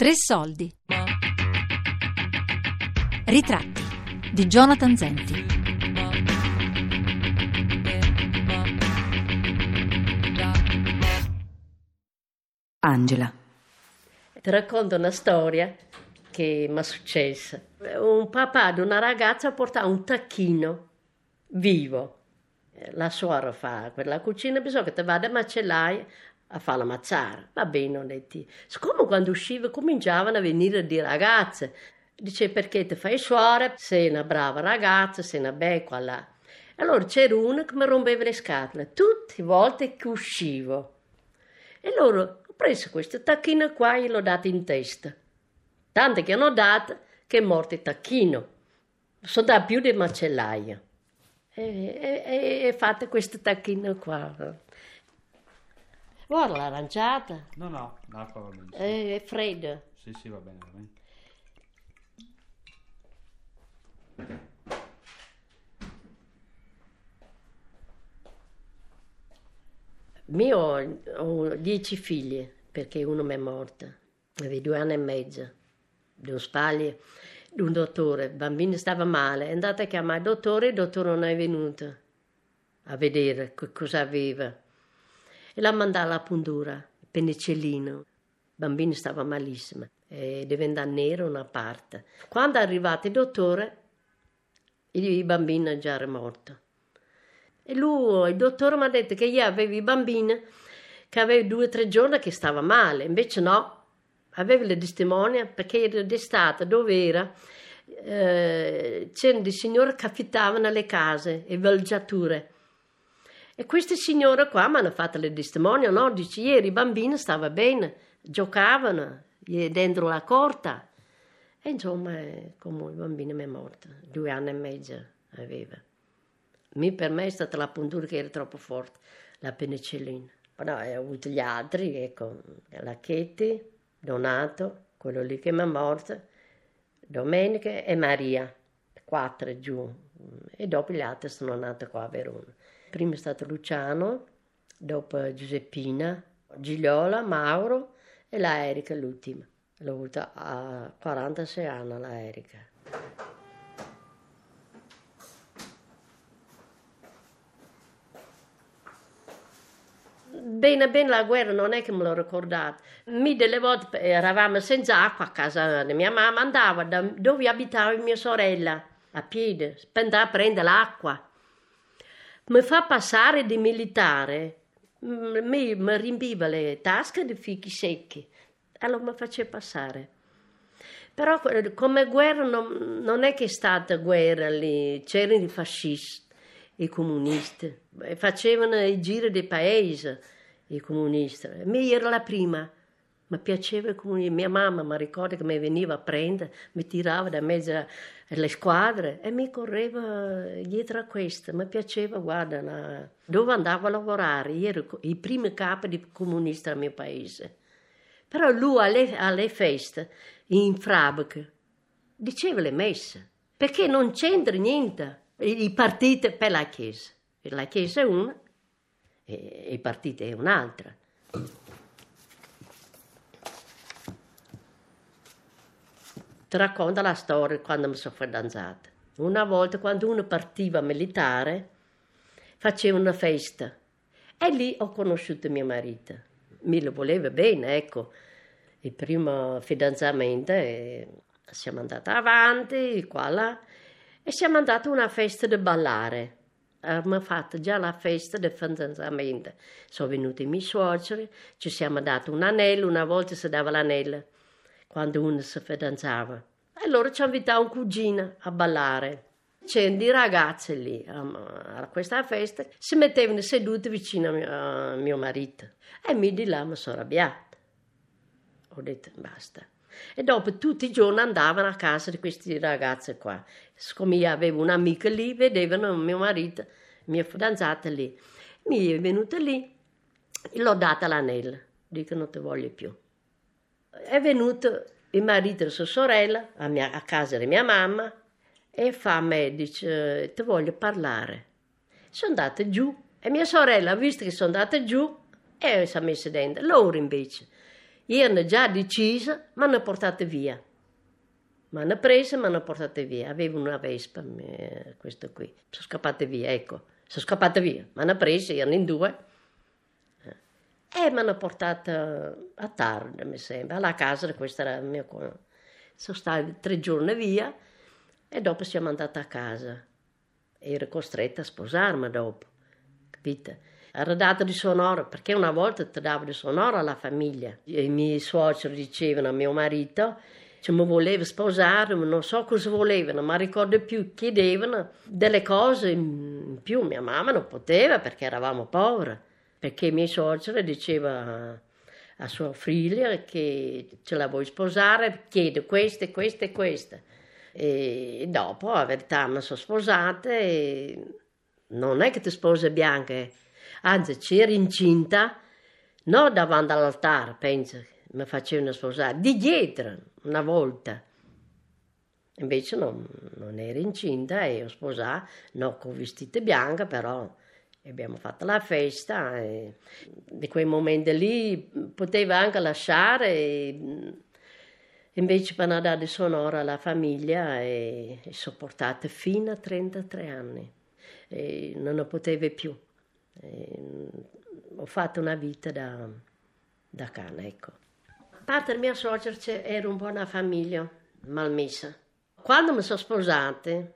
Tre soldi. Ritratti di Jonathan Zenti. Angela. Ti racconto una storia che mi è successa. Un papà di una ragazza portava un tacchino vivo. La suora fa quella cucina, bisogna che ti vada a macellaia a fare la mazzara. Va bene, ho detto. Siccome quando usciva cominciavano a venire di ragazze. Dice perché ti fai suora, sei una brava ragazza, sei una becqua là. Allora c'era una che mi rompeva le scatole tutte le volte che uscivo. E allora ho preso questo tacchino qua e l'ho dato in testa. Tante che hanno dato che è morto il tacchino. Sono da più di macellaia. E, e, e, e fate questo tacchino qua. Guarda l'aranciata. No, no, l'acqua va bene. È, è fredda. Sì, sì, va bene, va bene. Io ho, dieci figli perché uno mi è morto. Avevo due anni e mezzo. Due spaglie di un dottore. Il bambino stava male. È andata a chiamare il dottore il dottore non è venuto a vedere cosa aveva. E l'ha mandata alla puntura, il penicillino. Il bambino stava malissimo e diventa nero una parte. Quando è arrivato il dottore, il bambino già era morto. E lui, il dottore mi ha detto che io avevo i bambini che aveva due o tre giorni che stava male, invece no, aveva le testimonie perché era d'estate dove era eh, c'erano dei signori che affittavano le case e villeggiature. E queste signore qua mi hanno fatto le testimonie, no? Dice, ieri i bambini stavano bene, giocavano dentro la corta. E insomma, come il bambino mi è morto, due anni e mezzo aveva. Mi, per me è stata la puntura che era troppo forte, la penicillina. No, ho avuto gli altri, ecco, la Chetti, Donato, quello lì che mi è morto, Domenica e Maria, quattro giù. E dopo gli altri sono nati qua a Verona. Prima è stato Luciano, dopo Giuseppina, Gigliola, Mauro e la Erika l'ultima. L'ho avuta a 46 anni la Erika. Bene, bene la guerra non è che me l'ho ricordato. Mi delle volte eravamo senza acqua a casa di mia mamma, andava da dove abitava mia sorella a piedi, per andare a prendere l'acqua. Mi fa passare di militare, mi, mi riempiva le tasche di fichi secchi, allora mi faceva passare. Però come guerra non, non è che è stata guerra lì, c'erano i fascisti i comunisti, facevano i giri dei paesi i comunisti. Me era la prima, mi piaceva come mia mamma mi ricorda che mi veniva a prendere, mi tirava da mezzo alle squadre e mi correva dietro a questa, mi piaceva, guarda, la... dove andavo a lavorare, io ero il primo capo di comunista del mio paese. Però lui alle, alle feste, in fabbrica, diceva le messe, perché non c'entra niente i partiti per la Chiesa. La Chiesa è una e i partiti è un'altra. Ti racconto la storia quando mi sono fidanzata. Una volta quando uno partiva militare faceva una festa e lì ho conosciuto mio marito. Mi lo voleva bene, ecco. Il primo fidanzamento e siamo andati avanti, qua là e siamo andati a una festa di ballare. Abbiamo fatto già la festa del fidanzamento. Sono venuti i miei suoceri, ci siamo dati un anello, una volta si dava l'anello quando uno si fidanzava. Allora ci ha invitato un cugino a ballare. C'erano dei ragazze lì a questa festa, si mettevano seduti vicino a mio, a mio marito. E mi di là mi sono arrabbiata. Ho detto basta. E dopo tutti i giorni andavano a casa di questi ragazzi qua. Siccome io avevo un'amica lì, vedevano mio marito, mia fidanzata lì. Mi è venuta lì, l'ho data l'anello, dico non ti voglio più. È venuto il marito e sua sorella a, mia, a casa di mia mamma e fa a me, dice, ti voglio parlare. Sono andata giù e mia sorella ha visto che sono andata giù e si è messa dentro. Loro invece erano già decise, mi hanno portate via. Mi hanno presa e mi hanno portate via. Avevo una Vespa, questo qui. Sono scappate via, ecco. Sono scappate via. Mi hanno presa, erano in due. E mi hanno portata a tardi, mi sembra, alla casa, questa era il mio... Sono stati tre giorni via e dopo siamo andati a casa. Ero costretta a sposarmi dopo, capite? Era data di sonoro, perché una volta ti davo di sonoro alla famiglia. I miei suoceri dicevano a mio marito se mi voleva sposare, non so cosa volevano, ma ricordo più, chiedevano delle cose in più. Mia mamma non poteva perché eravamo poveri perché i miei suoceri diceva a sua figlia che ce la vuoi sposare, chiede queste, e queste. E dopo, a mi sono sposate e non è che ti spose bianche, anzi c'eri incinta, non davanti all'altare, penso, mi facevano sposare, di dietro, una volta. Invece non, non ero incinta e ho sposato, non con vestite bianche, però abbiamo fatto la festa e di quei momenti lì poteva anche lasciare e invece per andare di sonora alla famiglia e, e sopportate fino a 33 anni e non ne potevo più. E, ho fatto una vita da, da cane ecco. A parte il mio suocero era un po' una famiglia malmessa. Quando mi sono sposate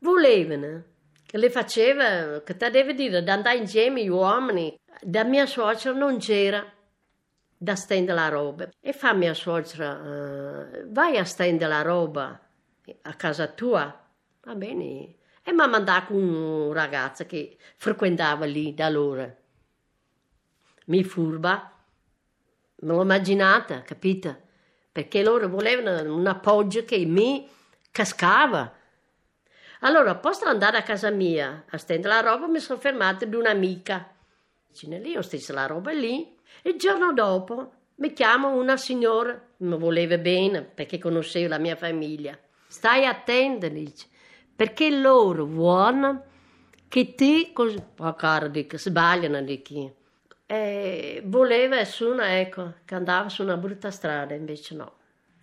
volevano che le faceva, che te deve dire, da andare insieme gli uomini. Da mia suocera non c'era da stendere la roba. E fa mia suocera, uh, vai a stendere la roba a casa tua. Va bene. E mi ha mandato un ragazzo che frequentava lì da allora. Mi furba, me l'ho immaginata, capito? Perché loro volevano un appoggio che mi cascava allora, posso andare a casa mia a stendere la roba, mi sono fermata di un'amica. Lì, ho steso la roba lì. Il giorno dopo mi chiama una signora, mi voleva bene perché conosceva la mia famiglia. Stai attenta, dice, perché loro vogliono che ti... Così, oh caro, dico, sbagliano, dico. E voleva su una, ecco, che andava su una brutta strada, invece no.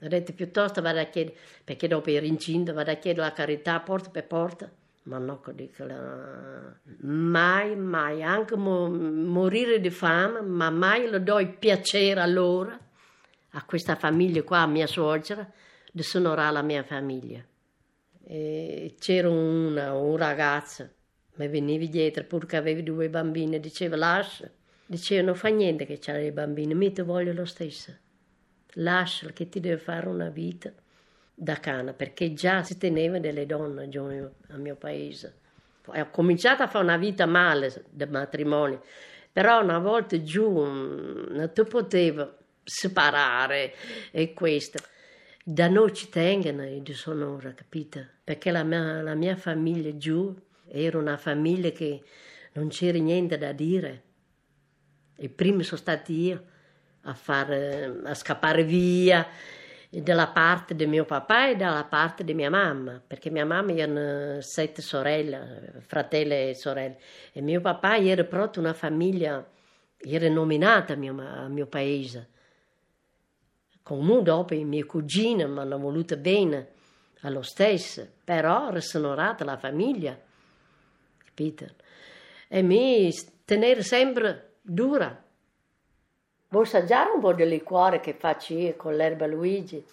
Ha detto piuttosto vado a chiedere, perché dopo ero incinta, vado a chiedere la carità porta per porta. Ma no, dico, mai, mai, anche mo, morire di fame, ma mai lo do il piacere a loro, a questa famiglia qua, a mia suocera, di sonorare la mia famiglia. E c'era una, un ragazzo, mi veniva dietro pur avevi due bambini, diceva lascia, diceva non fa niente che c'ha i bambini, mi ti voglio lo stesso lascia che ti deve fare una vita da cana, perché già si teneva delle donne giù al mio paese. Ho cominciato a fare una vita male del matrimonio, però una volta giù non ti potevo separare e questo. Da noi ci tengono i disonore, capito? Perché la mia, la mia famiglia giù era una famiglia che non c'era niente da dire. I primi sono stati io a, fare, a scappare via dalla parte di mio papà e dalla parte di mia mamma, perché mia mamma erano sette sorelle, fratelli e sorelle, e mio papà era proprio una famiglia, era nominata a mio, a mio paese. Comunque dopo i miei cugini mi hanno voluto bene allo stesso, però era sonorata la famiglia, capito? E mi tenere sempre dura Vuoi assaggiare un po' del liquore che faccio io con l'erba Luigi?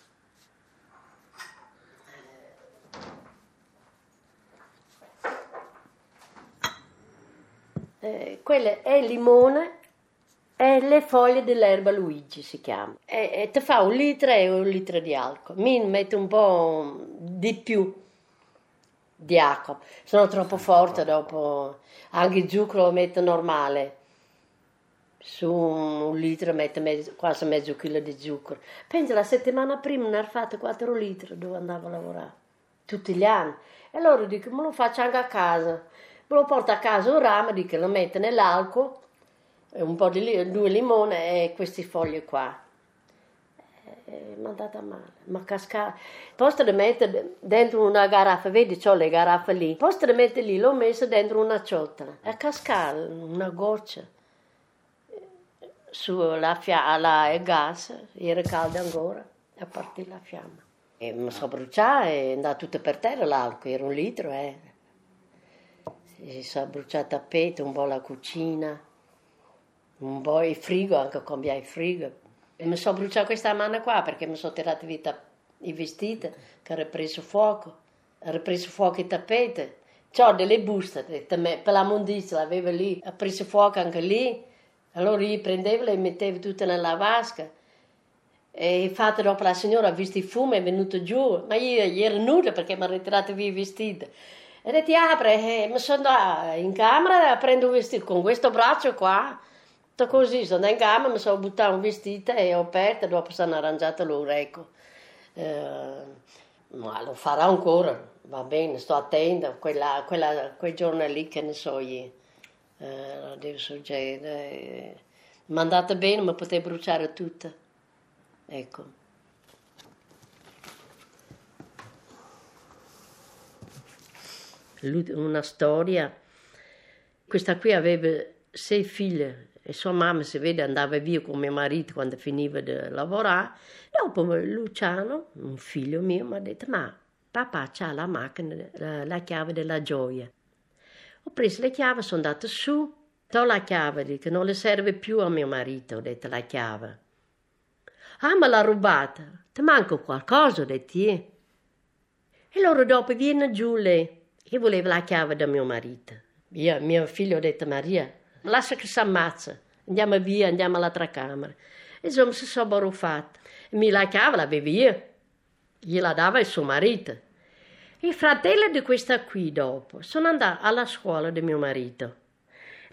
Eh, quello è limone e le foglie dell'erba Luigi si chiama. E, e ti fa un litro e un litro di alcol. Mi mette un po' di più di acqua. Sono troppo forte dopo. Anche il zucchero lo metto normale su un litro mette mezzo, quasi mezzo chilo di zucchero. Pensa, la settimana prima ne ha fatto 4 litri dove andavo a lavorare, tutti gli anni. E allora dico, me lo faccio anche a casa. Me lo porto a casa un ramo, dico, lo metto nell'alcol, un po' di due limone e queste foglie qua. E mi è andata male, ma cascata. Posto di mettere dentro una garaffa, vedi, ho le garaffe lì. Posto di mettere lì, l'ho messa dentro una ciotola. È cascata una goccia sulla fiala e gas, era caldo ancora, e partì la fiamma. E mi bruciata e è andato tutto per terra l'alcol, era un litro, eh. Si sono bruciato il tappeto, un po' la cucina, un po' il frigo, anche cambiare il frigo. E mi sono bruciata questa mano qua perché mi sono tirata via i vestiti che era preso fuoco, era preso fuoco il tappeto. C'ho delle buste, per la mondizia l'aveva lì, ha preso fuoco anche lì. Allora io prendevo e mettevo tutte nella vasca. E infatti dopo la signora ha visto il fumo, è venuto giù, ma io, io ero nuda perché mi ha ritirato via i vestiti. E ha detto, apre, e mi sono andata in camera a prendere un vestito con questo braccio qua. Tutto così, sono andata in camera, mi sono buttato un vestito e ho aperto, dopo sono arrangiato l'orecchio. Eh, ma lo farò ancora, va bene, sto attenta, quella, quei giorni lì che ne so io, eh, deve succedere. Mi è andata bene, ma potevo bruciare tutto. Ecco. Una storia. Questa qui aveva sei figlie e sua mamma si vede andava via con mio marito quando finiva di lavorare. Dopo Luciano, un figlio mio, mi ha detto, ma papà ha la macchina, la, chiave della gioia. Ho preso le chiavi, sono andata su, do la chiave, che non le serve più a mio marito, ho detto la chiave. Ah, ma l'ha rubata, ti manca qualcosa, ho detto io. E loro dopo viene giù lei, che voleva la chiave da mio marito. Io, mio figlio, ho detto Maria, lascia che si ammazza, andiamo via, andiamo all'altra camera. E insomma si sono baruffati. Mi la chiave l'avevo io, gliela dava il suo marito. I fratelli di questa qui dopo sono andati alla scuola di mio marito.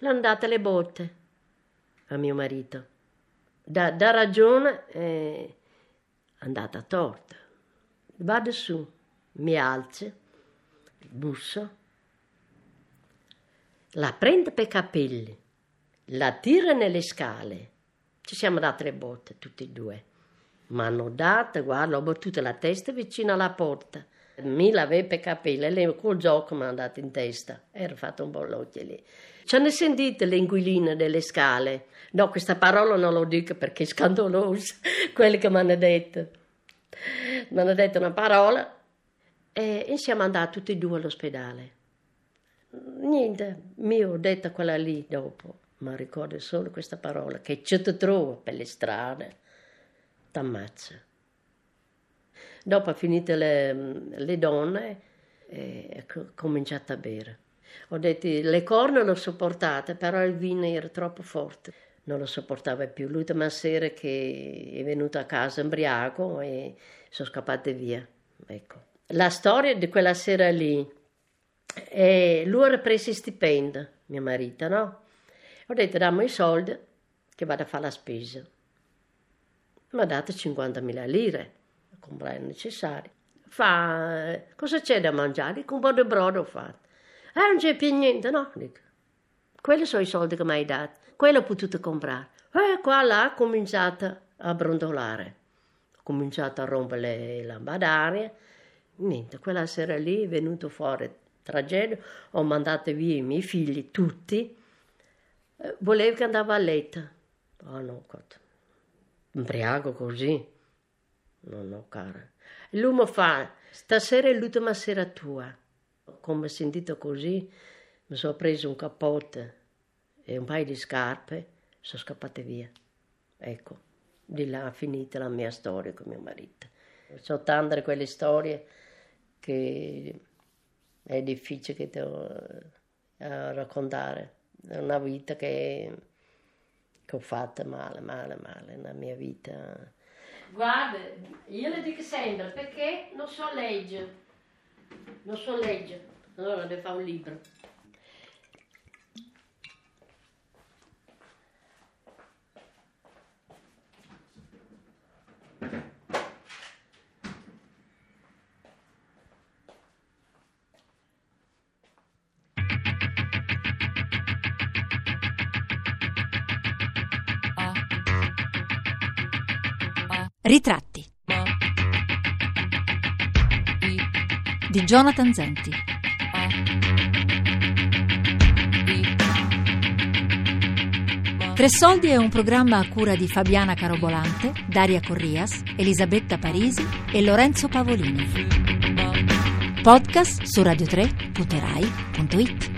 L'hanno date le botte a mio marito. Da, da ragione è andata torta. Vado su, mi alzo, busso, la prende per i capelli, la tira nelle scale. Ci siamo date le botte tutti e due. Mi hanno dato, guarda, ho battuto la testa vicino alla porta. Mi laveva per capelli, lei col gioco mi ha dato in testa. Era fatto un bollocchio lì. Ce ne sentite le inquiline delle scale? No, questa parola non lo dico perché è scandalosa, quelli che mi hanno detto. Mi hanno detto una parola e siamo andati tutti e due all'ospedale. Niente, mi ho detto quella lì dopo, ma ricordo solo questa parola, che ci ti trovo per le strade, t'ammazza. Dopo, finite le, le donne, ho cominciato a bere. Ho detto, le corna l'ho sopportate, però il vino era troppo forte. Non lo sopportava più. L'ultima sera che è venuto a casa embriaco e sono scappate via. Ecco. La storia di quella sera lì e lui ha preso stipendio, mio marito, no? Ho detto dammi i soldi che vado a fare la spesa. Mi ha dato 50.000 lire comprare il necessario. Fa, cosa c'è da mangiare? Dico, un po' di brodo fatto. Eh, non c'è più niente, no? Dico, quelli sono i soldi che mi hai dato. Quello ho potuto comprare. E qua là ho cominciato a brontolare. Ho cominciato a rompere le lampadarie. Niente, quella sera lì è venuto fuori tragedia, ho mandato via i miei figli tutti, eh, volevo che andavo a letto. Oh no, God. Imbriaco così. No, no, cara. Lui mi fa, stasera è l'ultima sera tua. Come ho sentito così, mi sono preso un cappotto e un paio di scarpe, sono scappate via. Ecco, di là è finita la mia storia con mio marito. Sono tante quelle storie che è difficile che te uh, raccontare. È una vita che, che, ho fatto male, male, male nella mia vita. Guarda, io le dico sempre perché non so leggere. Non so leggere. Allora devo fare un libro. Ritratti di Jonathan Zenti. Tre Soldi è un programma a cura di Fabiana Carobolante, Daria Corrias, Elisabetta Parisi e Lorenzo Pavolini. Podcast su radio3.rai.it